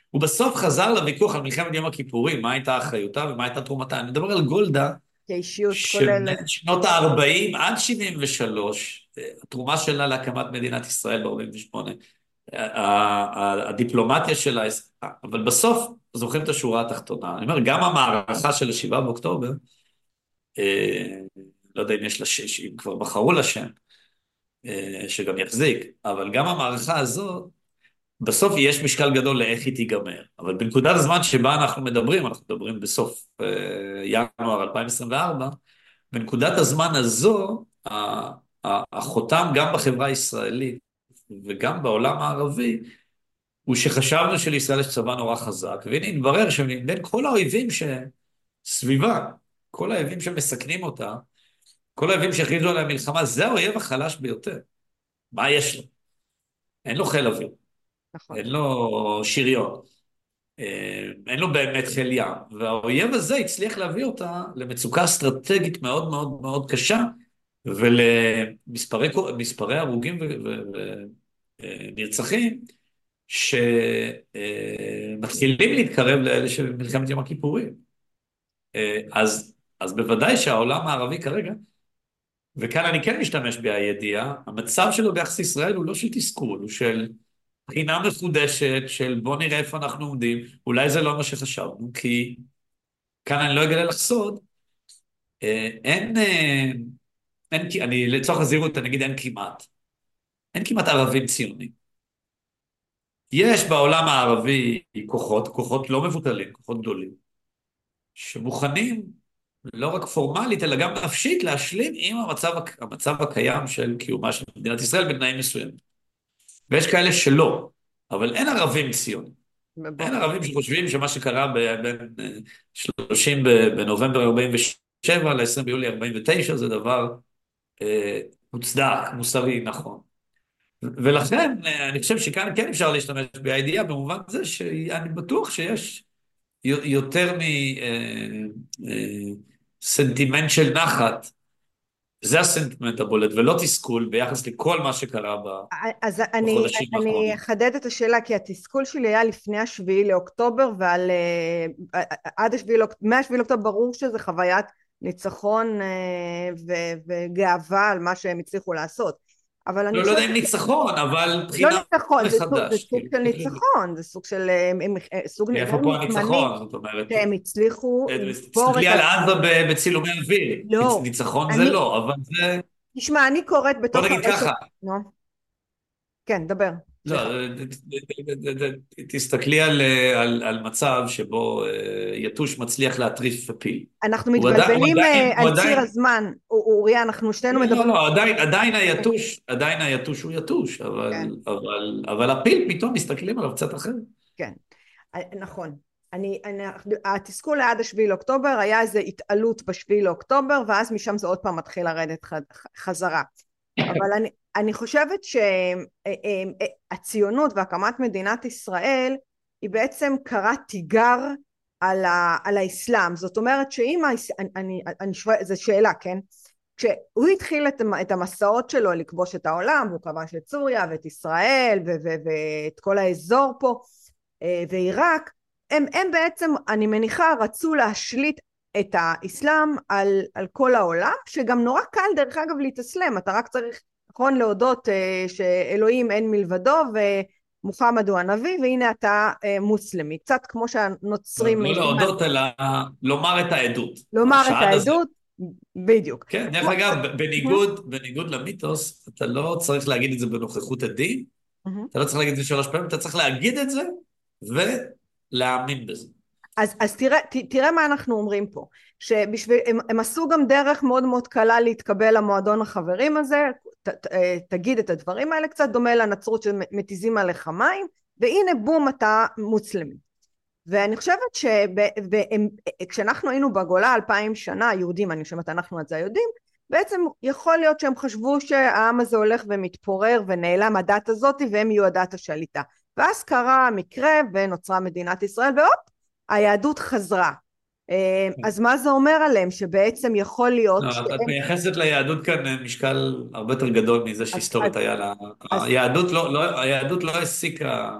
הוא בסוף חזר לוויכוח על מלחמת יום הכיפורים, מה הייתה אחריותה ומה הייתה תרומתה. אני מדבר על גולדה, כאישיות כוללת. שנות ה-40 עד 73, התרומה שלה להקמת מדינת ישראל ב-48, הדיפלומטיה שלה, אבל בסוף זוכרים את השורה התחתונה. אני אומר, גם המערכה של ה-7 באוקטובר, אה, לא יודע אם יש לה, אם כבר בחרו לה שם, אה, שגם יחזיק, אבל גם המערכה הזאת, בסוף יש משקל גדול לאיך היא תיגמר, אבל בנקודת הזמן שבה אנחנו מדברים, אנחנו מדברים בסוף אה, ינואר 2024, בנקודת הזמן הזו, החותם גם בחברה הישראלית וגם בעולם הערבי, הוא שחשבנו שלישראל יש צבא נורא חזק, והנה התברר שמבין כל האויבים שסביבה, כל האויבים שמסכנים אותה, כל האויבים שהכריזו עליה מלחמה, זה האויב החלש ביותר. מה יש לו? אין לו חיל אוויר. נכון. אין לו שריון, אה, אין לו באמת חיל ים, והאויב הזה הצליח להביא אותה למצוקה אסטרטגית מאוד מאוד מאוד קשה, ולמספרי הרוגים ונרצחים, שמתחילים להתקרב לאלה של מלחמת יום הכיפורים. אה, אז, אז בוודאי שהעולם הערבי כרגע, וכאן אני כן משתמש בידיעה, המצב שלו ביחס לישראל הוא לא של תסכול, הוא של בחינה מחודשת של בוא נראה איפה אנחנו עומדים, אולי זה לא מה שחשבנו, כי כאן אני לא אגלה לך סוד, אה, אין, אה, אין, אני לצורך הזהירות אני אגיד אין כמעט, אין כמעט ערבים ציונים. יש בעולם הערבי כוחות, כוחות לא מבוטלים, כוחות גדולים, שמוכנים לא רק פורמלית, אלא גם נפשית, להשלים עם המצב, המצב הקיים של קיומה של מדינת ישראל בתנאים מסוימים. ויש כאלה שלא, אבל אין ערבים ציונים. אין ערבים שחושבים שמה שקרה בין 30 אה, בנובמבר 47 ל-20 ביולי 49 זה דבר אה, מוצדק, מוסרי, נכון. ולכן אה, אני חושב שכאן כן אפשר להשתמש בידיעה במובן זה שאני בטוח שיש יותר מסנטימנט אה, של נחת זה הסנטימנט הבולט, ולא תסכול ביחס לכל מה שקרה אז בחודשים האחרונים. אני אחדד את השאלה, כי התסכול שלי היה לפני השביעי לאוקטובר, ועל... עד השביעי לאוקטובר, מהשביעי לאוקטובר ברור שזה חוויית ניצחון וגאווה על מה שהם הצליחו לעשות. אבל אני... לא, לא יודע אם ניצחון, אבל בחינה מחדש. לא ניצחון, זה סוג של ניצחון, זה סוג של... סוג איפה פה הניצחון? זאת אומרת... שהם הצליחו... תסתכלי על עזה בצילומי אוויר. לא. ניצחון זה לא, אבל זה... תשמע, אני קוראת בתוך... בוא נגיד ככה. כן, דבר. לא, תסתכלי על, מצב שבו יתוש מצליח להטריף פיל. אנחנו מתבלבלים על ציר הזמן, אוריה, אנחנו שנינו מדברים... לא, לא, עדיין, היתוש, עדיין היתוש הוא יתוש, אבל, כן. אבל, אבל הפיל פתאום מסתכלים עליו קצת אחרת. כן, נכון. אני, אני, התסכול עד השביעי לאוקטובר היה איזו התעלות בשביעי לאוקטובר ואז משם זה עוד פעם מתחיל לרדת חזרה. אבל אני, אני חושבת שהציונות והקמת מדינת ישראל היא בעצם קראת תיגר על, ה, על האסלאם. זאת אומרת שאם אני, אני, אני זו שאלה כן? כשהוא התחיל את, את המסעות שלו לכבוש את העולם והוא כבש את סוריה ואת ישראל ו, ו, ואת כל האזור פה אה, ועיראק הם, הם בעצם אני מניחה רצו להשליט את האסלאם על, על כל העולם שגם נורא קל דרך אגב להתאסלם. אתה רק צריך נכון להודות uh, שאלוהים אין מלבדו ומוחמד הוא הנביא והנה אתה uh, מוסלמי. קצת כמו שהנוצרים לא, לא להודות אלא לומר את העדות. לומר את העדות בדיוק. כן דרך אגב בניגוד בניגוד למיתוס אתה לא צריך להגיד את זה בנוכחות הדין. אתה לא צריך להגיד את זה שלוש פעמים אתה צריך להגיד את זה ולהאמין בזה אז, אז תראה, ת, תראה מה אנחנו אומרים פה, שבשביל, הם, הם עשו גם דרך מאוד מאוד קלה להתקבל למועדון החברים הזה, ת, ת, אה, תגיד את הדברים האלה, קצת דומה לנצרות שמתיזים עליך מים, והנה בום אתה מוסלמי. ואני חושבת שכשאנחנו היינו בגולה אלפיים שנה, יהודים, אני חושבת אנחנו את זה יודעים, בעצם יכול להיות שהם חשבו שהעם הזה הולך ומתפורר ונעלם הדת הזאת והם יהיו הדת השליטה. ואז קרה המקרה ונוצרה מדינת ישראל והופ היהדות חזרה. אה, כן. אז מה זה אומר עליהם? שבעצם יכול להיות... לא, את מייחסת ליהדות כאן אה, משקל הרבה יותר גדול מזה שהיסטורית היה לה... היהדות לא, לא, היהדות לא הסיקה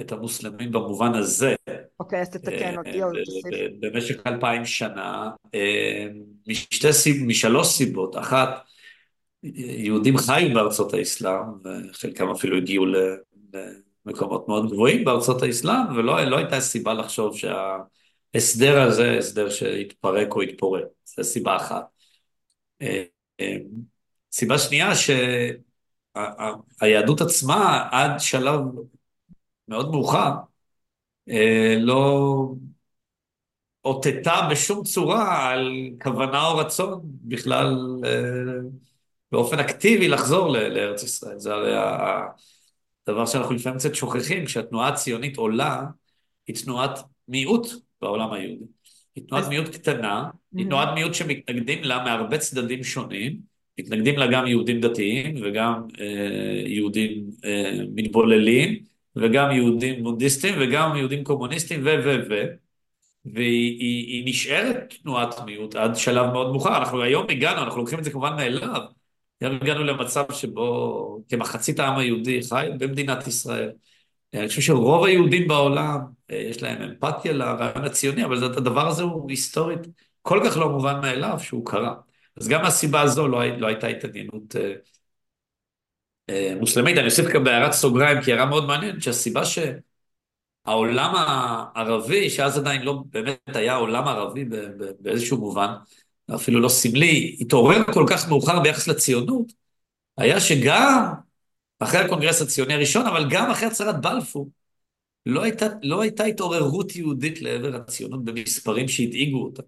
את המוסלמים במובן הזה. אוקיי, אז תתקן אותי אה. במשך אלפיים שנה, משתי סיב, משלוש סיבות. אחת, יהודים חיו בארצות האסלאם, וחלקם אפילו הגיעו מקומות מאוד גבוהים בארצות האסלאם, ולא לא הייתה סיבה לחשוב שההסדר הזה הסדר שיתפרק או יתפורר. זו סיבה אחת. אה, אה, סיבה שנייה, שהיהדות עצמה עד שלב מאוד מאוחר אה, לא אותתה בשום צורה על כוונה או רצון בכלל באופן אקטיבי לחזור לארץ ישראל. זה הרי דבר שאנחנו לפעמים קצת שוכחים, כשהתנועה הציונית עולה, היא תנועת מיעוט בעולם היהודי. היא תנועת מיעוט קטנה, היא תנועת מיעוט שמתנגדים לה מהרבה צדדים שונים, מתנגדים לה גם יהודים דתיים וגם אה, יהודים אה, מתבוללים, וגם יהודים בונדיסטים וגם יהודים קומוניסטים ו... ו... ו... והיא היא, היא נשארת תנועת מיעוט עד שלב מאוד מאוחר. אנחנו היום הגענו, אנחנו לוקחים את זה כמובן מאליו, הגענו למצב שבו כמחצית העם היהודי חי במדינת ישראל. אני חושב שרוב היהודים בעולם, אה, יש להם אמפתיה לרעיון הציוני, אבל הדבר הזה הוא היסטורית כל כך לא מובן מאליו שהוא קרה. אז גם מהסיבה הזו לא, לא הייתה התעניינות אה, אה, מוסלמית. אני אוסיף כאן בהערת סוגריים, כי הערה מאוד מעניינת, שהסיבה העולם הערבי, שאז עדיין לא באמת היה עולם ערבי באיזשהו מובן, אפילו לא סמלי, התעורר כל כך מאוחר ביחס לציונות, היה שגם אחרי הקונגרס הציוני הראשון, אבל גם אחרי הצהרת בלפור, לא הייתה, לא הייתה התעוררות יהודית לעבר הציונות במספרים שהדאיגו אותה.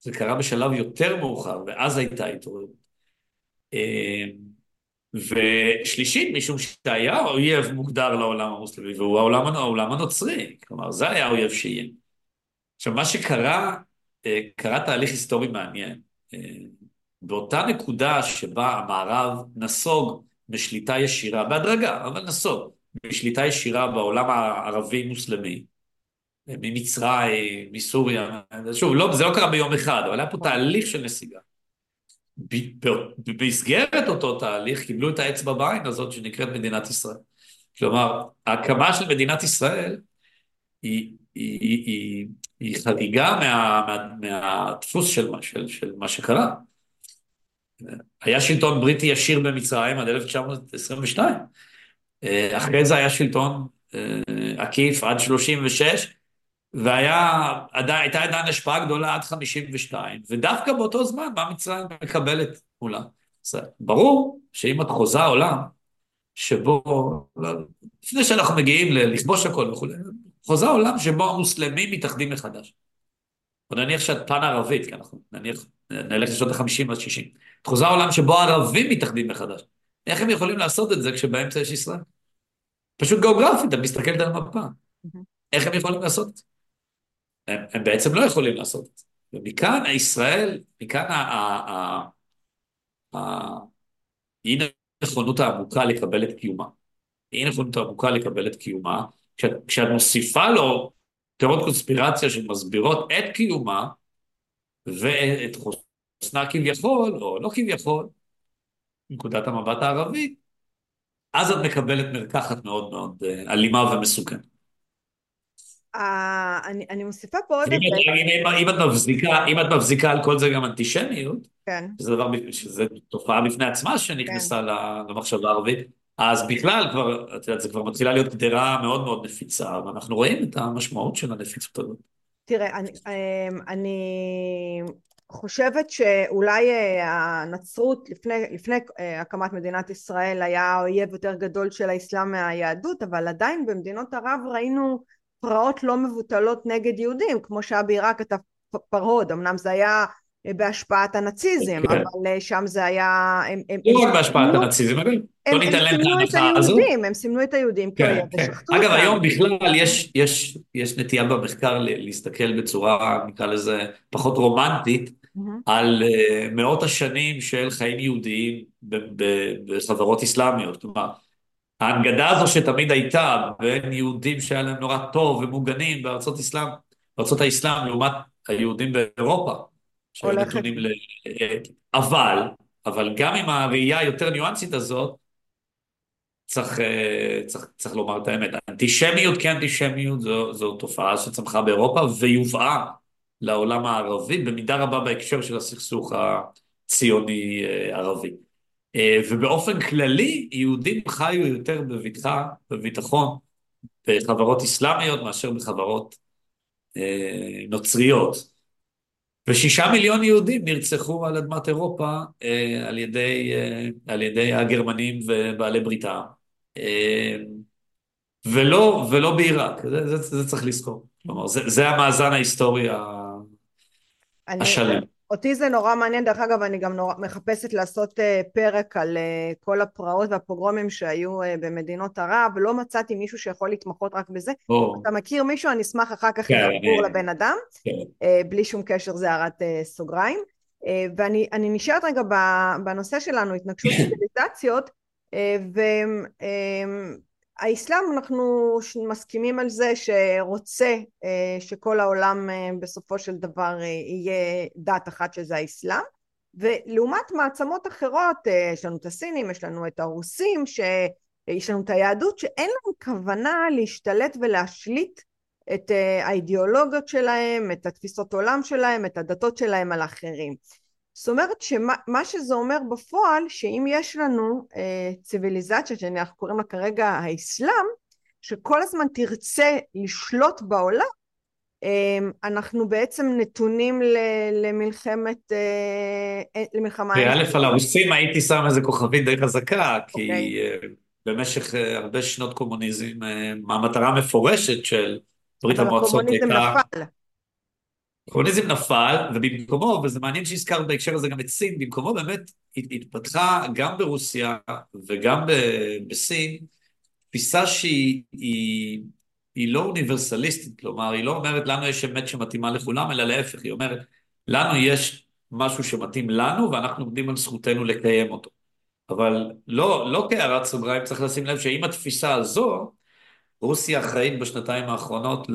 זה קרה בשלב יותר מאוחר, ואז הייתה התעוררות. אה, ושלישית, משום שהיה אויב מוגדר לעולם המוסלמי, והוא העולם, העולם הנוצרי, כלומר, זה היה האויב שיהיה. עכשיו, מה שקרה, קרה תהליך היסטורי מעניין. באותה נקודה שבה המערב נסוג בשליטה ישירה, בהדרגה, אבל נסוג, בשליטה ישירה בעולם הערבי-מוסלמי, ממצרים, מסוריה, שוב, לא, זה לא קרה ביום אחד, אבל היה פה תהליך של נסיגה. במסגרת אותו תהליך קיבלו את האצבע בעין הזאת שנקראת מדינת ישראל. כלומר, ההקמה של מדינת ישראל היא, היא, היא, היא, חריגה מה, מה, מהדפוס של, של, של מה שקרה. היה שלטון בריטי ישיר במצרים עד 1922. אחרי זה היה שלטון אה, עקיף עד 36, והייתה עדיין השפעה גדולה עד 52, ודווקא באותו זמן מה מצרים מקבלת מולה. ברור שאם את חוזה עולם, שבו, לפני שאנחנו מגיעים לכבוש הכל וכולי, חוזה עולם שבו המוסלמים מתאחדים מחדש. או נניח שאת פן ערבית, כי אנחנו נניח, נלך לשנות ה-50 עד 60. את חוזה עולם שבו הערבים מתאחדים מחדש. איך הם יכולים לעשות את זה כשבאמצע יש ישראל? פשוט גיאוגרפית, את מסתכלת על המפה. איך הם יכולים לעשות את זה? הם, הם בעצם לא יכולים לעשות את זה. ומכאן ישראל, מכאן האי נכונות העמוקה לקבל את קיומה. אי נכונות העמוקה לקבל את קיומה, כשאת, מוסיפה לו תיאוריות קונספירציה שמסבירות את קיומה ואת חוסנה כביכול, או לא כביכול, מנקודת המבט הערבית, אז את מקבלת מרקחת מאוד מאוד אה, אלימה ומסוכנת. אה, אני מוסיפה פה עוד... אם את מבזיקה על כל זה גם אנטישמיות, כן. שזה דבר, שזה תופעה בפני עצמה שנכנסה כן. למחשבה הערבית, אז בכלל כבר, את יודעת, זה כבר מתחילה להיות גדרה מאוד מאוד נפיצה, ואנחנו רואים את המשמעות של הנפיצות הזאת. תראה, אני, אה, אני חושבת שאולי הנצרות לפני, לפני הקמת מדינת ישראל היה אויב יותר גדול של האסלאם מהיהדות, אבל עדיין במדינות ערב ראינו פרעות לא מבוטלות נגד יהודים, כמו שהיה בעיראק את הפרהוד, אמנם זה היה בהשפעת הנאציזם, כן. אבל שם זה היה... הם, הם, לא רק בהשפעת הנאציזם, אבל לא ניתן להם את ההנחה הזו. הם סימנו את היהודים כן, כן. אגב, היום בכלל יש, יש, יש נטייה במחקר להסתכל בצורה, נקרא לזה, פחות רומנטית, על uh, מאות השנים של חיים יהודיים בחברות אסלאמיות. כלומר, ההנגדה הזו שתמיד הייתה בין יהודים שהיה להם נורא טוב ומוגנים בארצות אסלאם, בארצות האסלאם לעומת היהודים באירופה, שהיו נתונים ל... אבל, אבל גם עם הראייה היותר ניואנסית הזאת, צריך, אה, צריך, צריך לומר את האמת. אנטישמיות כאנטישמיות זו, זו תופעה שצמחה באירופה ויובאה לעולם הערבי, במידה רבה בהקשר של הסכסוך הציוני-ערבי. אה, ובאופן כללי, יהודים חיו יותר בבטחה, בביטחון, בחברות אסלאמיות מאשר בחברות אה, נוצריות. ושישה מיליון יהודים נרצחו על אדמת אירופה אה, על, ידי, על ידי הגרמנים ובעלי בריתם. ולא, ולא בעיראק, זה, זה, זה צריך לזכור. כלומר, זה, זה המאזן ההיסטורי אני, השלם. אותי זה נורא מעניין, דרך אגב אני גם נורא מחפשת לעשות uh, פרק על uh, כל הפרעות והפוגרומים שהיו uh, במדינות ערב, ולא מצאתי מישהו שיכול להתמחות רק בזה. Oh. אתה מכיר מישהו? אני אשמח אחר כך כן, לחבור אני... לבן אדם, okay. כן. בלי שום קשר זה הערת סוגריים. ואני נשארת רגע בנושא שלנו, התנגשות ציוויליזציות, uh, ו... האסלאם אנחנו מסכימים על זה שרוצה אה, שכל העולם אה, בסופו של דבר אה, יהיה דת אחת שזה האסלאם ולעומת מעצמות אחרות יש לנו את הסינים, יש לנו את הרוסים, יש לנו את היהדות שאין לנו כוונה להשתלט ולהשליט את האידיאולוגיות שלהם, את התפיסות עולם שלהם, את הדתות שלהם על אחרים. זאת אומרת שמה שזה אומר בפועל שאם יש לנו אה, ציוויליזציה שאנחנו קוראים לה כרגע האסלאם שכל הזמן תרצה לשלוט בעולם, אמ, אנחנו בעצם נתונים למלחמת, אה, למלחמה... וא' על הרוסים הייתי שם איזה כוכבית די חזקה, כי okay. אוקיי. במשך הרבה שנות קומוניזם, המטרה המפורשת של ברית המועצות הייתה... הקומוניזם נפל, ובמקומו, וזה מעניין שהזכרת בהקשר הזה גם את סין, במקומו באמת התפתחה גם ברוסיה וגם בסין, תפיסה שהיא היא, היא לא אוניברסליסטית, כלומר, היא לא אומרת לנו יש אמת שמתאימה לכולם, אלא להפך, היא אומרת, לנו יש משהו שמתאים לנו, ואנחנו עומדים על זכותנו לקיים אותו. אבל לא, לא כהערת סוגריים, צריך לשים לב שאם התפיסה הזו, רוסיה אחראית בשנתיים האחרונות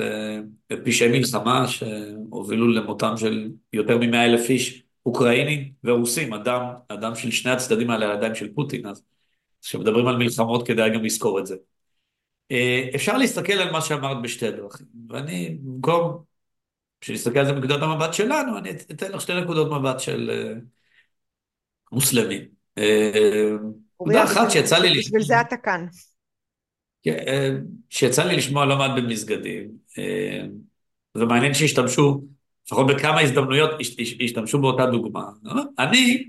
לפשעי מלחמה שהובילו למותם של יותר מ-100 אלף איש, אוקראינים ורוסים, אדם, אדם של שני הצדדים האלה, הידיים של פוטין, אז כשמדברים על מלחמות כדאי גם לזכור את זה. אה, אפשר להסתכל על מה שאמרת בשתי דרכים, ואני במקום שנסתכל על זה מנקודת המבט שלנו, אני אתן לך שתי נקודות מבט של אה, מוסלמים. אה, נקודה אחת שיצא לי... בשביל זה אתה כאן. כן, אה, שיצא לי לשמוע לא מעט במסגדים, אה, ומעניין שהשתמשו, לפחות בכמה הזדמנויות השתמשו באותה דוגמה. אני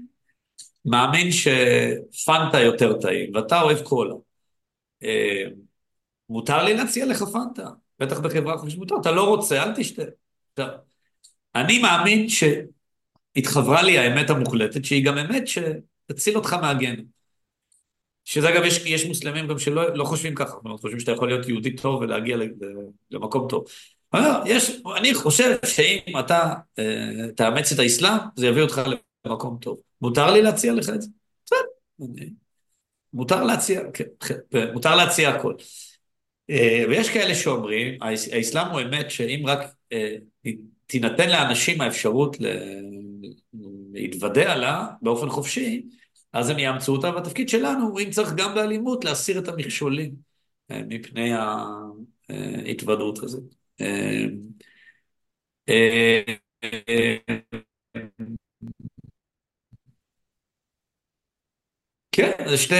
מאמין שפנטה יותר טעים, ואתה אוהב קולה. אה, מותר לי להציע לך פנטה, בטח בחברה חופשית מותר, אתה לא רוצה, אל תשתה. אני מאמין שהתחברה לי האמת המוחלטת, שהיא גם אמת שתציל אותך מהגן. שזה אגב, יש, יש מוסלמים גם שלא לא חושבים ככה, זאת אומרת, חושבים שאתה יכול להיות יהודי טוב ולהגיע למקום טוב. יש, אני חושב שאם אתה אה, תאמץ את האסלאם, זה יביא אותך למקום טוב. מותר לי להציע לך את זה? בסדר. מותר להציע, כן, כן, מותר להציע הכל. אה, ויש כאלה שאומרים, האסלאם הוא אמת שאם רק אה, תינתן לאנשים האפשרות להתוודע לה באופן חופשי, אז הם יאמצו אותה, והתפקיד שלנו, אם צריך גם באלימות, להסיר את המכשולים אה, מפני ההתוודעות הזאת. אה, אה, כן, זה שתי...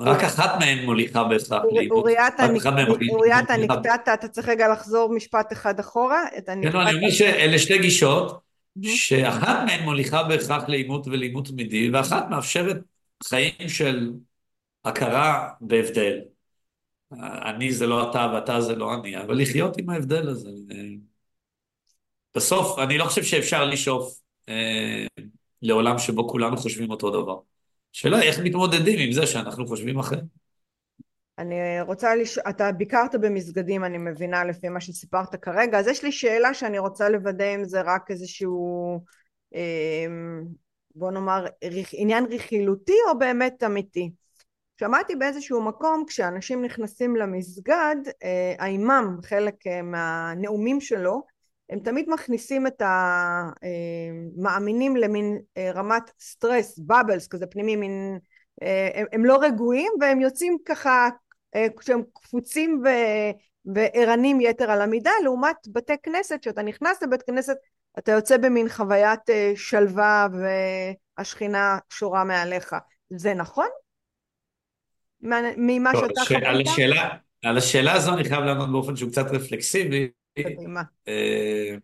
רק אחת מהן מוליכה בהכרח לאיבוד. אוריה, אתה נקטעת, אתה צריך רגע לחזור משפט אחד אחורה. כן, לא, אני אומר שאלה שתי גישות. שאחת מהן מוליכה בהכרח לעימות ולעימות תמידי, ואחת מאפשרת חיים של הכרה בהבדל. אני זה לא אתה ואתה זה לא אני, אבל לחיות עם ההבדל הזה. בסוף, אני לא חושב שאפשר לשאוף אה, לעולם שבו כולנו חושבים אותו דבר. השאלה איך מתמודדים עם זה שאנחנו חושבים אחרת. אני רוצה לשאול, אתה ביקרת במסגדים אני מבינה לפי מה שסיפרת כרגע, אז יש לי שאלה שאני רוצה לוודא אם זה רק איזשהו אמ, בוא נאמר עניין רכילותי או באמת אמיתי. שמעתי באיזשהו מקום כשאנשים נכנסים למסגד, אה, האימאם חלק אה, מהנאומים שלו הם תמיד מכניסים את המאמינים למין אה, רמת סטרס, בבלס כזה פנימי, מין, הם, הם לא רגועים והם יוצאים ככה כשהם קפוצים ו... וערנים יתר על המידה, לעומת בתי כנסת, שאתה נכנס לבית כנסת, אתה יוצא במין חוויית אה, שלווה והשכינה שורה מעליך. זה נכון? ממה לא, שאתה חווית? על השאלה, על השאלה הזו אני חייב לענות באופן שהוא קצת רפלקסיבי. אה,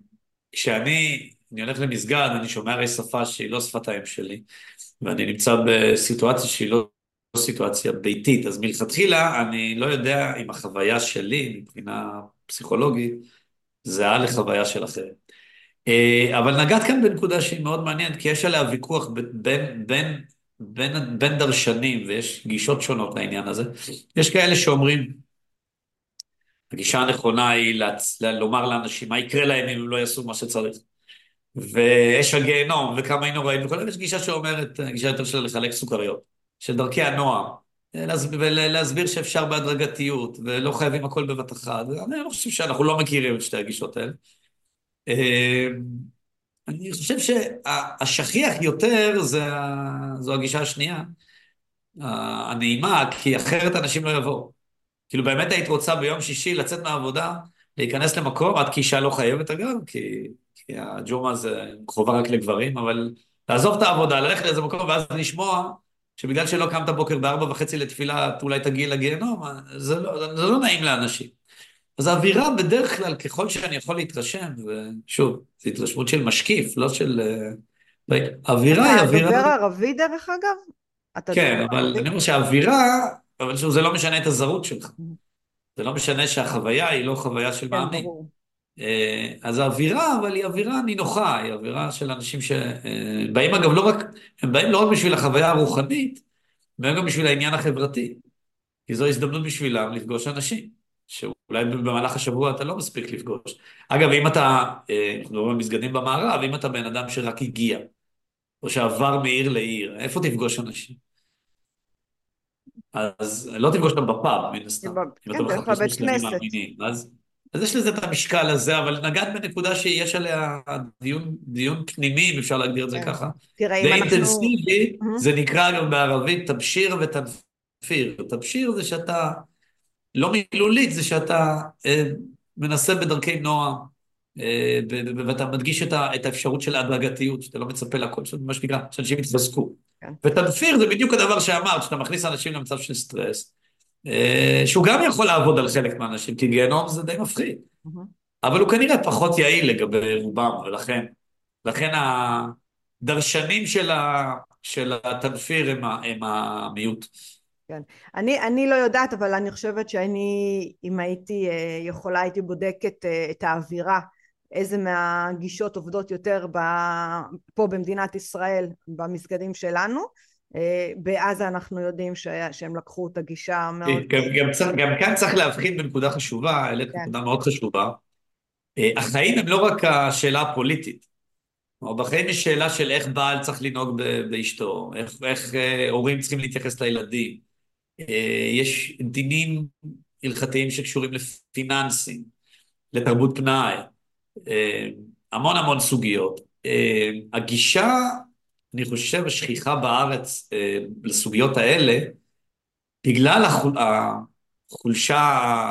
כשאני אני הולך למסגד, אני שומע הרי שפה שהיא לא שפת האם שלי, ואני נמצא בסיטואציה שהיא לא סיטואציה ביתית, אז מלכתחילה אני לא יודע אם החוויה שלי מבחינה פסיכולוגית זהה לחוויה של אחרים. אה, אבל נגעת כאן בנקודה שהיא מאוד מעניינת, כי יש עליה ויכוח בין, בין, בין, בין דרשנים, ויש גישות שונות לעניין הזה. יש כאלה שאומרים, הגישה הנכונה היא להצ... לומר לאנשים מה יקרה להם אם הם לא יעשו מה שצריך. ואש הגיהנום, וכמה היינו רואים, וכל יש גישה שאומרת, גישה יותר של לחלק סוכריות. של דרכי הנועם, ולהסביר שאפשר בהדרגתיות, ולא חייבים הכל בבת אחת. אני לא חושב שאנחנו לא מכירים את שתי הגישות האלה. אה, אני חושב שהשכיח יותר זה, זו הגישה השנייה, הנעימה, כי אחרת אנשים לא יבואו. כאילו באמת היית רוצה ביום שישי לצאת מהעבודה, להיכנס למקום, עד כי אישה לא חייבת אגב, כי, כי הג'ומה זה חובה רק לגברים, אבל לעזוב את העבודה, ללכת לאיזה מקום ואז לשמוע שבגלל שלא קמת בוקר בארבע וחצי לתפילה, את אולי תגיעי לגיהנום, זה לא, זה לא נעים לאנשים. אז האווירה בדרך כלל, ככל שאני יכול להתרשם, ושוב, זו התרשמות של משקיף, לא של... אה, האווירה היא אווירה... אתה דובר ערבי דרך אגב? כן, אבל אני אומר שהאווירה, אבל שוב, זה לא משנה את הזרות שלך. זה לא משנה שהחוויה היא לא חוויה של כן, מאמין. אה, אז האווירה, אבל היא אווירה נינוחה, היא אווירה של אנשים שבאים, אה, אגב, לא רק, הם באים לא רק בשביל החוויה הרוחנית, הם גם בשביל העניין החברתי. כי זו הזדמנות בשבילם לפגוש אנשים, שאולי במהלך השבוע אתה לא מספיק לפגוש. אגב, אם אתה, אה, אנחנו מדברים על מסגדים במערב, אם אתה בן אדם שרק הגיע, או שעבר מעיר לעיר, איפה תפגוש אנשים? אז לא תפגוש אותם בפאב, מן הסתם. כן, דרך הבית כנסת. אז, אז יש לזה את המשקל הזה, אבל נגעת בנקודה שיש עליה דיון, דיון פנימי, אם אפשר להגדיר את זה כן. ככה. תראה, אם אנחנו... זה אינטנסיבי, זה נקרא גם בערבית תבשיר ותנפיר. תבשיר זה שאתה, לא מילולית, זה שאתה אה, מנסה בדרכי נועם, אה, ואתה מדגיש את, ה, את האפשרות של ההדרגתיות, שאתה לא מצפה לכל, מה שנקרא, שאנשים יתחזקו. כן. ותדפיר זה בדיוק הדבר שאמרת, שאתה מכניס אנשים למצב של סטרס, שהוא גם יכול לעבוד על חלק מהאנשים, כי גיהנום זה די מפחיד. אבל הוא כנראה פחות יעיל לגבי רובם, ולכן לכן הדרשנים של, ה, של התנפיר הם, הם המיעוט. כן. אני, אני לא יודעת, אבל אני חושבת שאני, אם הייתי אה, יכולה, הייתי בודקת אה, את האווירה איזה מהגישות עובדות יותר ב, פה במדינת ישראל במסגדים שלנו. אה, בעזה אנחנו יודעים ש, שהם לקחו את הגישה מאוד... גם, גם, צריך, גם כאן צריך להבחין בנקודה חשובה, העלית כן. נקודה מאוד חשובה. אה, החיים הם לא רק השאלה הפוליטית. בחיים יש שאלה של איך בעל צריך לנהוג באשתו, איך, איך אה, הורים צריכים להתייחס לילדים. יש דינים הלכתיים שקשורים לפיננסים, לתרבות פנאי. אה, המון המון סוגיות. אה, הגישה, אני חושב, השכיחה בארץ אה, לסוגיות האלה, בגלל החולשה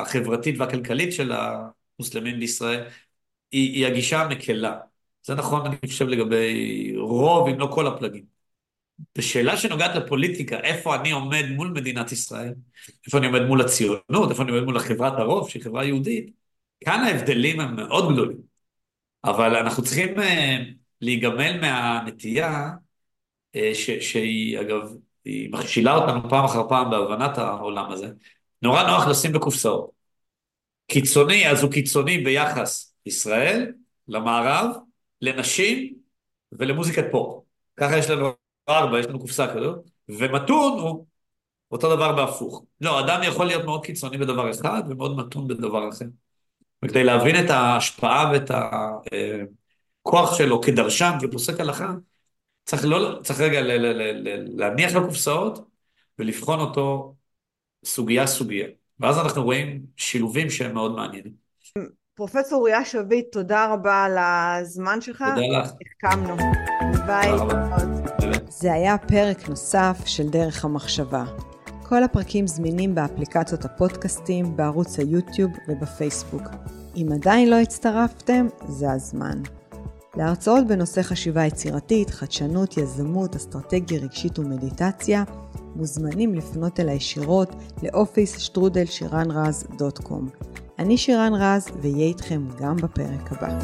החברתית והכלכלית של המוסלמים בישראל, היא, היא הגישה המקלה. זה נכון, אני חושב, לגבי רוב, אם לא כל הפלגים. בשאלה שנוגעת לפוליטיקה, איפה אני עומד מול מדינת ישראל, איפה אני עומד מול הציונות, איפה אני עומד מול חברת הרוב, שהיא חברה יהודית, כאן ההבדלים הם מאוד גדולים. אבל אנחנו צריכים אה, להיגמל מהנטייה, ש, שהיא, אגב, היא מכשילה אותנו פעם אחר פעם בהבנת העולם הזה. נורא נוח לשים בקופסאות. קיצוני, אז הוא קיצוני ביחס ישראל, למערב, לנשים ולמוזיקת פופ. ככה יש לנו ארבע, יש לנו קופסה כזאת, ומתון הוא אותו דבר בהפוך. לא, אדם יכול להיות מאוד קיצוני בדבר אחד ומאוד מתון בדבר אחר. וכדי להבין את ההשפעה ואת הכוח שלו כדרשן, כפוסק הלכה, צריך, לא, צריך רגע ל, ל, ל, ל, להניח לקופסאות ולבחון אותו סוגיה-סוגיה. ואז אנחנו רואים שילובים שהם מאוד מעניינים. פרופסור אוריה שביט, תודה רבה על הזמן שלך. תודה לך. החכמנו. ביי. זה היה פרק נוסף של דרך המחשבה. כל הפרקים זמינים באפליקציות הפודקאסטים, בערוץ היוטיוב ובפייסבוק. אם עדיין לא הצטרפתם, זה הזמן. להרצאות בנושא חשיבה יצירתית, חדשנות, יזמות, אסטרטגיה רגשית ומדיטציה, מוזמנים לפנות אל הישירות לאופיס שטרודל שירן רז דוט קום. אני שירן רז, ואהיה איתכם גם בפרק הבא.